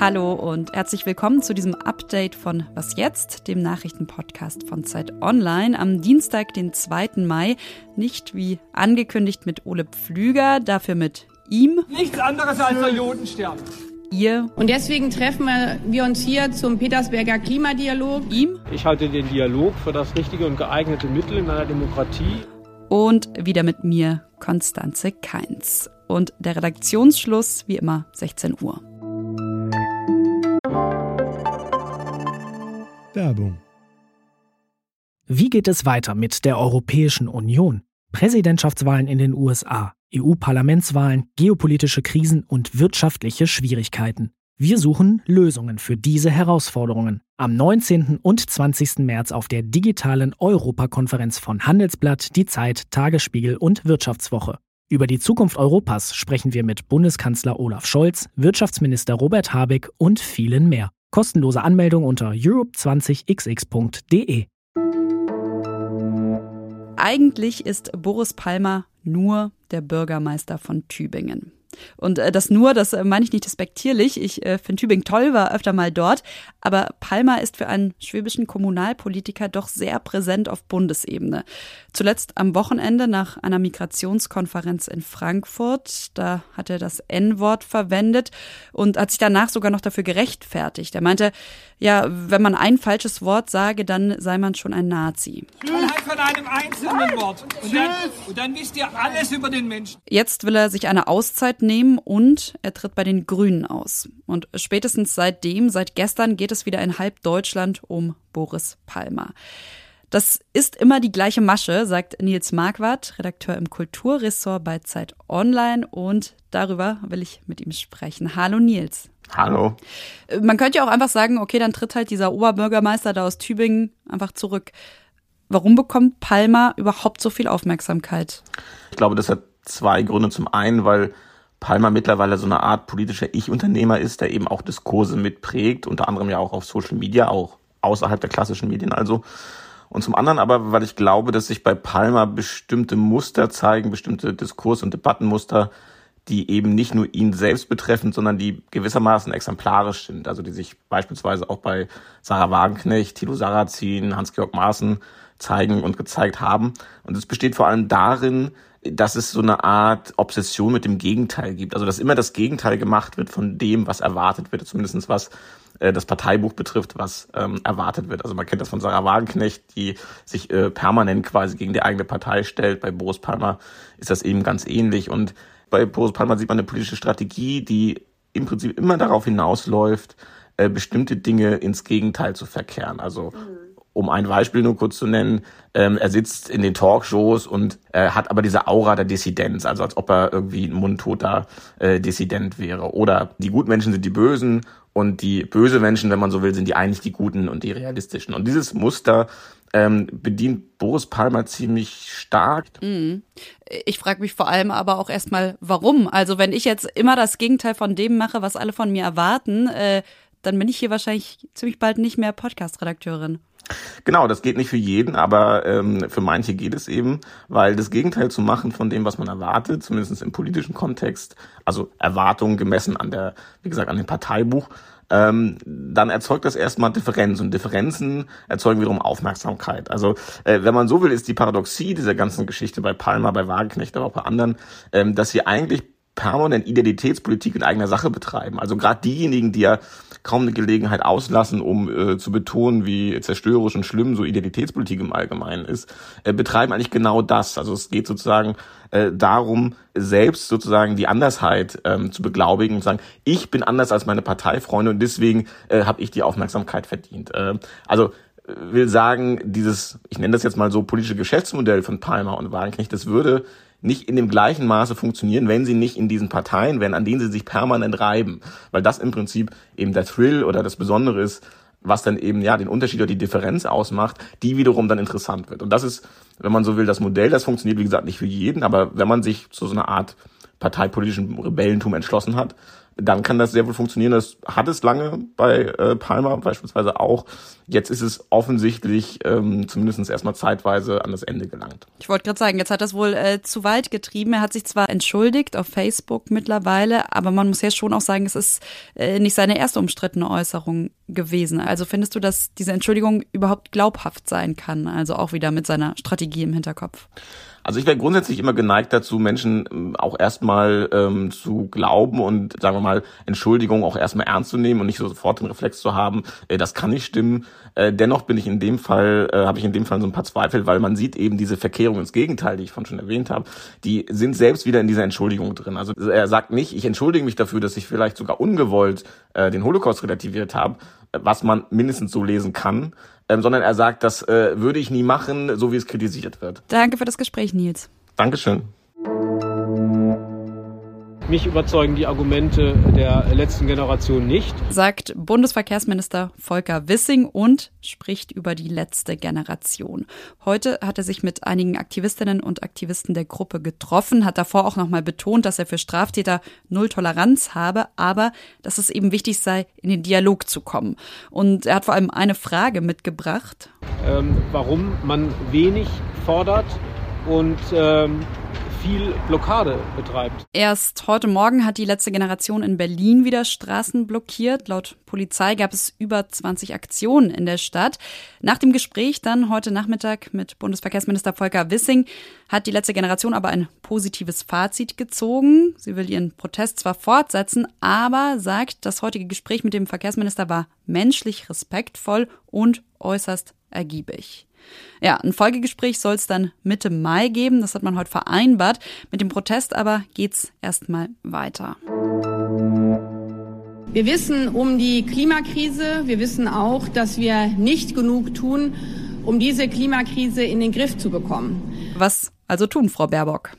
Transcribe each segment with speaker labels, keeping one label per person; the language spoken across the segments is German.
Speaker 1: Hallo und herzlich willkommen zu diesem Update von Was jetzt, dem Nachrichtenpodcast von Zeit Online am Dienstag, den 2. Mai. Nicht wie angekündigt mit Ole Pflüger, dafür mit ihm.
Speaker 2: Nichts anderes als der Jodenstern.
Speaker 1: Ihr.
Speaker 3: Und deswegen treffen wir uns hier zum Petersberger Klimadialog.
Speaker 1: Ihm.
Speaker 4: Ich halte den Dialog für das richtige und geeignete Mittel in einer Demokratie.
Speaker 1: Und wieder mit mir, Konstanze Keins. Und der Redaktionsschluss, wie immer, 16 Uhr.
Speaker 5: Werbung. Wie geht es weiter mit der Europäischen Union? Präsidentschaftswahlen in den USA, EU-Parlamentswahlen, geopolitische Krisen und wirtschaftliche Schwierigkeiten. Wir suchen Lösungen für diese Herausforderungen. Am 19. und 20. März auf der digitalen Europakonferenz von Handelsblatt, Die Zeit, Tagesspiegel und Wirtschaftswoche. Über die Zukunft Europas sprechen wir mit Bundeskanzler Olaf Scholz, Wirtschaftsminister Robert Habeck und vielen mehr. Kostenlose Anmeldung unter europe20xx.de.
Speaker 1: Eigentlich ist Boris Palmer nur der Bürgermeister von Tübingen. Und äh, das nur, das äh, meine ich nicht despektierlich. Ich äh, finde Tübingen toll, war öfter mal dort. Aber Palmer ist für einen schwäbischen Kommunalpolitiker doch sehr präsent auf Bundesebene. Zuletzt am Wochenende nach einer Migrationskonferenz in Frankfurt. Da hat er das N-Wort verwendet und hat sich danach sogar noch dafür gerechtfertigt. Er meinte, ja, wenn man ein falsches Wort sage, dann sei man schon ein Nazi.
Speaker 2: Anhand von einem einzelnen Wort. Und dann, und dann wisst ihr alles über den Menschen.
Speaker 1: Jetzt will er sich eine Auszeit nehmen und er tritt bei den Grünen aus. Und spätestens seitdem, seit gestern, geht es wieder in halb Deutschland um Boris Palmer. Das ist immer die gleiche Masche, sagt Nils Marquardt, Redakteur im Kulturressort bei Zeit Online. Und darüber will ich mit ihm sprechen. Hallo Nils.
Speaker 6: Hallo.
Speaker 1: Man könnte ja auch einfach sagen, okay, dann tritt halt dieser Oberbürgermeister da aus Tübingen einfach zurück. Warum bekommt Palmer überhaupt so viel Aufmerksamkeit?
Speaker 6: Ich glaube, das hat zwei Gründe. Zum einen, weil Palmer mittlerweile so eine Art politischer Ich-Unternehmer ist, der eben auch Diskurse mitprägt, unter anderem ja auch auf Social Media, auch außerhalb der klassischen Medien also. Und zum anderen aber, weil ich glaube, dass sich bei Palmer bestimmte Muster zeigen, bestimmte Diskurs- und Debattenmuster, die eben nicht nur ihn selbst betreffen, sondern die gewissermaßen exemplarisch sind. Also die sich beispielsweise auch bei Sarah Wagenknecht, Thilo Sarrazin, Hans-Georg Maaßen zeigen und gezeigt haben. Und es besteht vor allem darin, dass es so eine Art Obsession mit dem Gegenteil gibt. Also dass immer das Gegenteil gemacht wird von dem, was erwartet wird, zumindestens was äh, das Parteibuch betrifft, was ähm, erwartet wird. Also man kennt das von Sarah Wagenknecht, die sich äh, permanent quasi gegen die eigene Partei stellt. Bei Boris Palmer ist das eben ganz ähnlich. Und bei Boris Palmer sieht man eine politische Strategie, die im Prinzip immer darauf hinausläuft, äh, bestimmte Dinge ins Gegenteil zu verkehren. Also um ein Beispiel nur kurz zu nennen, ähm, er sitzt in den Talkshows und äh, hat aber diese Aura der Dissidenz, also als ob er irgendwie ein mundtoter äh, Dissident wäre. Oder die Gutmenschen sind die Bösen und die böse Menschen, wenn man so will, sind die eigentlich die Guten und die realistischen. Und dieses Muster ähm, bedient Boris Palmer ziemlich stark.
Speaker 1: Mhm. Ich frage mich vor allem aber auch erstmal, warum? Also wenn ich jetzt immer das Gegenteil von dem mache, was alle von mir erwarten, äh, dann bin ich hier wahrscheinlich ziemlich bald nicht mehr Podcast-Redakteurin.
Speaker 6: Genau, das geht nicht für jeden, aber ähm, für manche geht es eben, weil das Gegenteil zu machen von dem, was man erwartet, zumindest im politischen Kontext, also Erwartungen gemessen an der, wie gesagt, an dem Parteibuch, ähm, dann erzeugt das erstmal Differenz und Differenzen erzeugen wiederum Aufmerksamkeit. Also äh, wenn man so will, ist die Paradoxie dieser ganzen Geschichte bei Palmer, bei Wagenknecht, aber auch bei anderen, ähm, dass sie eigentlich permanent Identitätspolitik in eigener Sache betreiben. Also gerade diejenigen, die ja kaum eine Gelegenheit auslassen, um äh, zu betonen, wie zerstörerisch und schlimm so Identitätspolitik im Allgemeinen ist, äh, betreiben eigentlich genau das. Also es geht sozusagen äh, darum, selbst sozusagen die Andersheit ähm, zu beglaubigen und zu sagen, ich bin anders als meine Parteifreunde und deswegen äh, habe ich die Aufmerksamkeit verdient. Äh, also will sagen, dieses, ich nenne das jetzt mal so politische Geschäftsmodell von Palmer und Wagenknecht, das würde nicht in dem gleichen Maße funktionieren, wenn sie nicht in diesen Parteien wären, an denen sie sich permanent reiben. Weil das im Prinzip eben der Thrill oder das Besondere ist, was dann eben ja den Unterschied oder die Differenz ausmacht, die wiederum dann interessant wird. Und das ist, wenn man so will, das Modell, das funktioniert, wie gesagt, nicht für jeden, aber wenn man sich zu so einer Art parteipolitischen Rebellentum entschlossen hat, dann kann das sehr wohl funktionieren. Das hat es lange bei äh, Palmer beispielsweise auch. Jetzt ist es offensichtlich ähm, zumindest erstmal zeitweise an das Ende gelangt.
Speaker 1: Ich wollte gerade sagen, jetzt hat das wohl äh, zu weit getrieben. Er hat sich zwar entschuldigt auf Facebook mittlerweile, aber man muss ja schon auch sagen, es ist äh, nicht seine erste umstrittene Äußerung gewesen. Also findest du, dass diese Entschuldigung überhaupt glaubhaft sein kann? Also auch wieder mit seiner Strategie im Hinterkopf.
Speaker 6: Also ich wäre grundsätzlich immer geneigt dazu, Menschen ähm, auch erstmal ähm, zu glauben und sagen wir mal Entschuldigung auch erstmal ernst zu nehmen und nicht so sofort den Reflex zu haben, äh, das kann nicht stimmen. Äh, dennoch bin ich in dem Fall, äh, habe ich in dem Fall so ein paar Zweifel, weil man sieht eben diese Verkehrung ins Gegenteil, die ich vorhin schon erwähnt habe, die sind selbst wieder in dieser Entschuldigung drin. Also er sagt nicht, ich entschuldige mich dafür, dass ich vielleicht sogar ungewollt äh, den Holocaust relativiert habe, was man mindestens so lesen kann, ähm, sondern er sagt, das äh, würde ich nie machen, so wie es kritisiert wird.
Speaker 1: Danke für das Gespräch, Nils.
Speaker 6: Dankeschön.
Speaker 4: Mich überzeugen die Argumente der letzten Generation nicht.
Speaker 1: Sagt Bundesverkehrsminister Volker Wissing und spricht über die letzte Generation. Heute hat er sich mit einigen Aktivistinnen und Aktivisten der Gruppe getroffen, hat davor auch nochmal betont, dass er für Straftäter null Toleranz habe, aber dass es eben wichtig sei, in den Dialog zu kommen. Und er hat vor allem eine Frage mitgebracht.
Speaker 4: Ähm, warum man wenig fordert und ähm, viel Blockade betreibt.
Speaker 1: Erst heute Morgen hat die letzte Generation in Berlin wieder Straßen blockiert. Laut Polizei gab es über 20 Aktionen in der Stadt. Nach dem Gespräch dann heute Nachmittag mit Bundesverkehrsminister Volker Wissing hat die letzte Generation aber ein positives Fazit gezogen. Sie will ihren Protest zwar fortsetzen, aber sagt, das heutige Gespräch mit dem Verkehrsminister war menschlich respektvoll und äußerst ergiebig. Ja, ein Folgegespräch soll es dann Mitte Mai geben. Das hat man heute vereinbart. Mit dem Protest aber geht's erstmal weiter.
Speaker 3: Wir wissen um die Klimakrise. Wir wissen auch, dass wir nicht genug tun, um diese Klimakrise in den Griff zu bekommen.
Speaker 1: Was also tun, Frau Baerbock?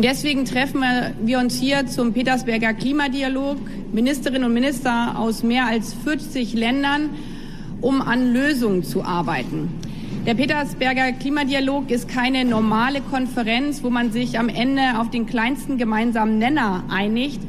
Speaker 3: Deswegen treffen wir uns hier zum Petersberger Klimadialog, Ministerinnen und Minister aus mehr als 40 Ländern, um an Lösungen zu arbeiten. Der Petersberger Klimadialog ist keine normale Konferenz, wo man sich am Ende auf den kleinsten gemeinsamen Nenner einigt,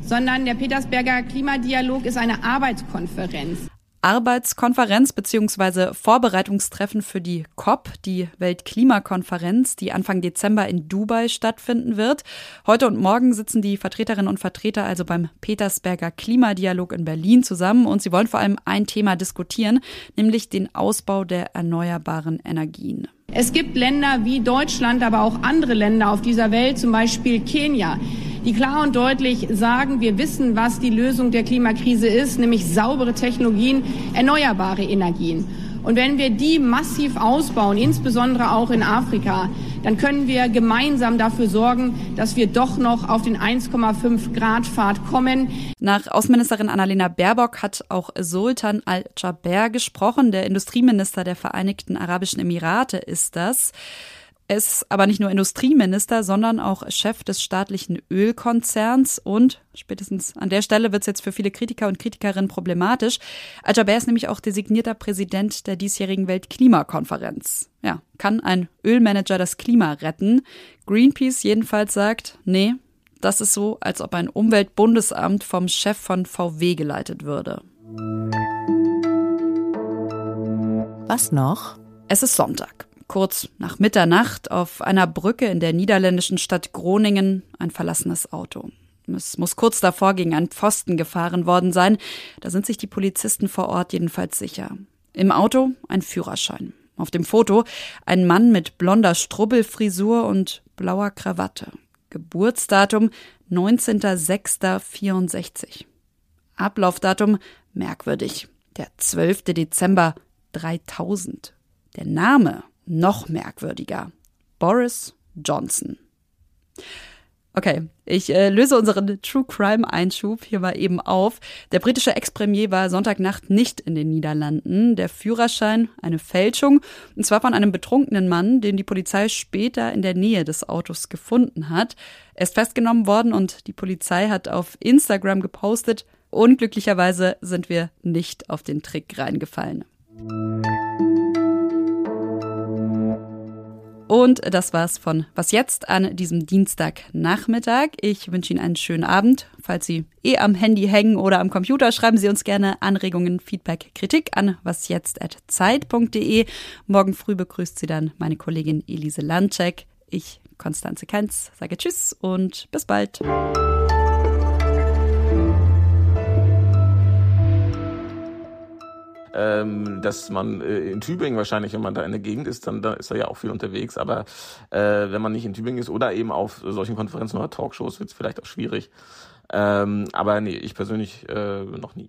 Speaker 3: sondern der Petersberger Klimadialog ist eine Arbeitskonferenz.
Speaker 1: Arbeitskonferenz bzw. Vorbereitungstreffen für die COP, die Weltklimakonferenz, die Anfang Dezember in Dubai stattfinden wird. Heute und morgen sitzen die Vertreterinnen und Vertreter also beim Petersberger Klimadialog in Berlin zusammen und sie wollen vor allem ein Thema diskutieren, nämlich den Ausbau der erneuerbaren Energien.
Speaker 3: Es gibt Länder wie Deutschland, aber auch andere Länder auf dieser Welt, zum Beispiel Kenia, die klar und deutlich sagen, wir wissen, was die Lösung der Klimakrise ist, nämlich saubere Technologien, erneuerbare Energien. Und wenn wir die massiv ausbauen, insbesondere auch in Afrika, dann können wir gemeinsam dafür sorgen, dass wir doch noch auf den 1,5 Grad Pfad kommen.
Speaker 1: Nach Außenministerin Annalena Baerbock hat auch Sultan Al-Jaber gesprochen. Der Industrieminister der Vereinigten Arabischen Emirate ist das. Er ist aber nicht nur Industrieminister, sondern auch Chef des staatlichen Ölkonzerns und spätestens an der Stelle wird es jetzt für viele Kritiker und Kritikerinnen problematisch. Al-Jaber ist nämlich auch designierter Präsident der diesjährigen Weltklimakonferenz. Ja, kann ein Ölmanager das Klima retten? Greenpeace jedenfalls sagt, nee, das ist so, als ob ein Umweltbundesamt vom Chef von VW geleitet würde.
Speaker 7: Was noch?
Speaker 1: Es ist Sonntag kurz nach Mitternacht auf einer Brücke in der niederländischen Stadt Groningen ein verlassenes Auto. Es muss kurz davor gegen einen Pfosten gefahren worden sein. Da sind sich die Polizisten vor Ort jedenfalls sicher. Im Auto ein Führerschein. Auf dem Foto ein Mann mit blonder Strubbelfrisur und blauer Krawatte. Geburtsdatum 19.06.64. Ablaufdatum merkwürdig. Der 12. Dezember 3000. Der Name noch merkwürdiger. Boris Johnson. Okay, ich äh, löse unseren True Crime Einschub hier mal eben auf. Der britische Ex-Premier war Sonntagnacht nicht in den Niederlanden. Der Führerschein eine Fälschung und zwar von einem betrunkenen Mann, den die Polizei später in der Nähe des Autos gefunden hat. Er ist festgenommen worden und die Polizei hat auf Instagram gepostet. Unglücklicherweise sind wir nicht auf den Trick reingefallen. Und das war's von Was jetzt an diesem Dienstagnachmittag. Ich wünsche Ihnen einen schönen Abend. Falls Sie eh am Handy hängen oder am Computer, schreiben Sie uns gerne Anregungen, Feedback, Kritik an wasjetzt.zeit.de. Morgen früh begrüßt Sie dann meine Kollegin Elise Landcheck. Ich, Konstanze Kenz, sage Tschüss und bis bald.
Speaker 6: Ähm, dass man äh, in Tübingen wahrscheinlich, wenn man da in der Gegend ist, dann da ist er ja auch viel unterwegs. Aber äh, wenn man nicht in Tübingen ist oder eben auf solchen Konferenzen oder Talkshows, wird es vielleicht auch schwierig. Ähm, aber nee, ich persönlich äh, noch nie.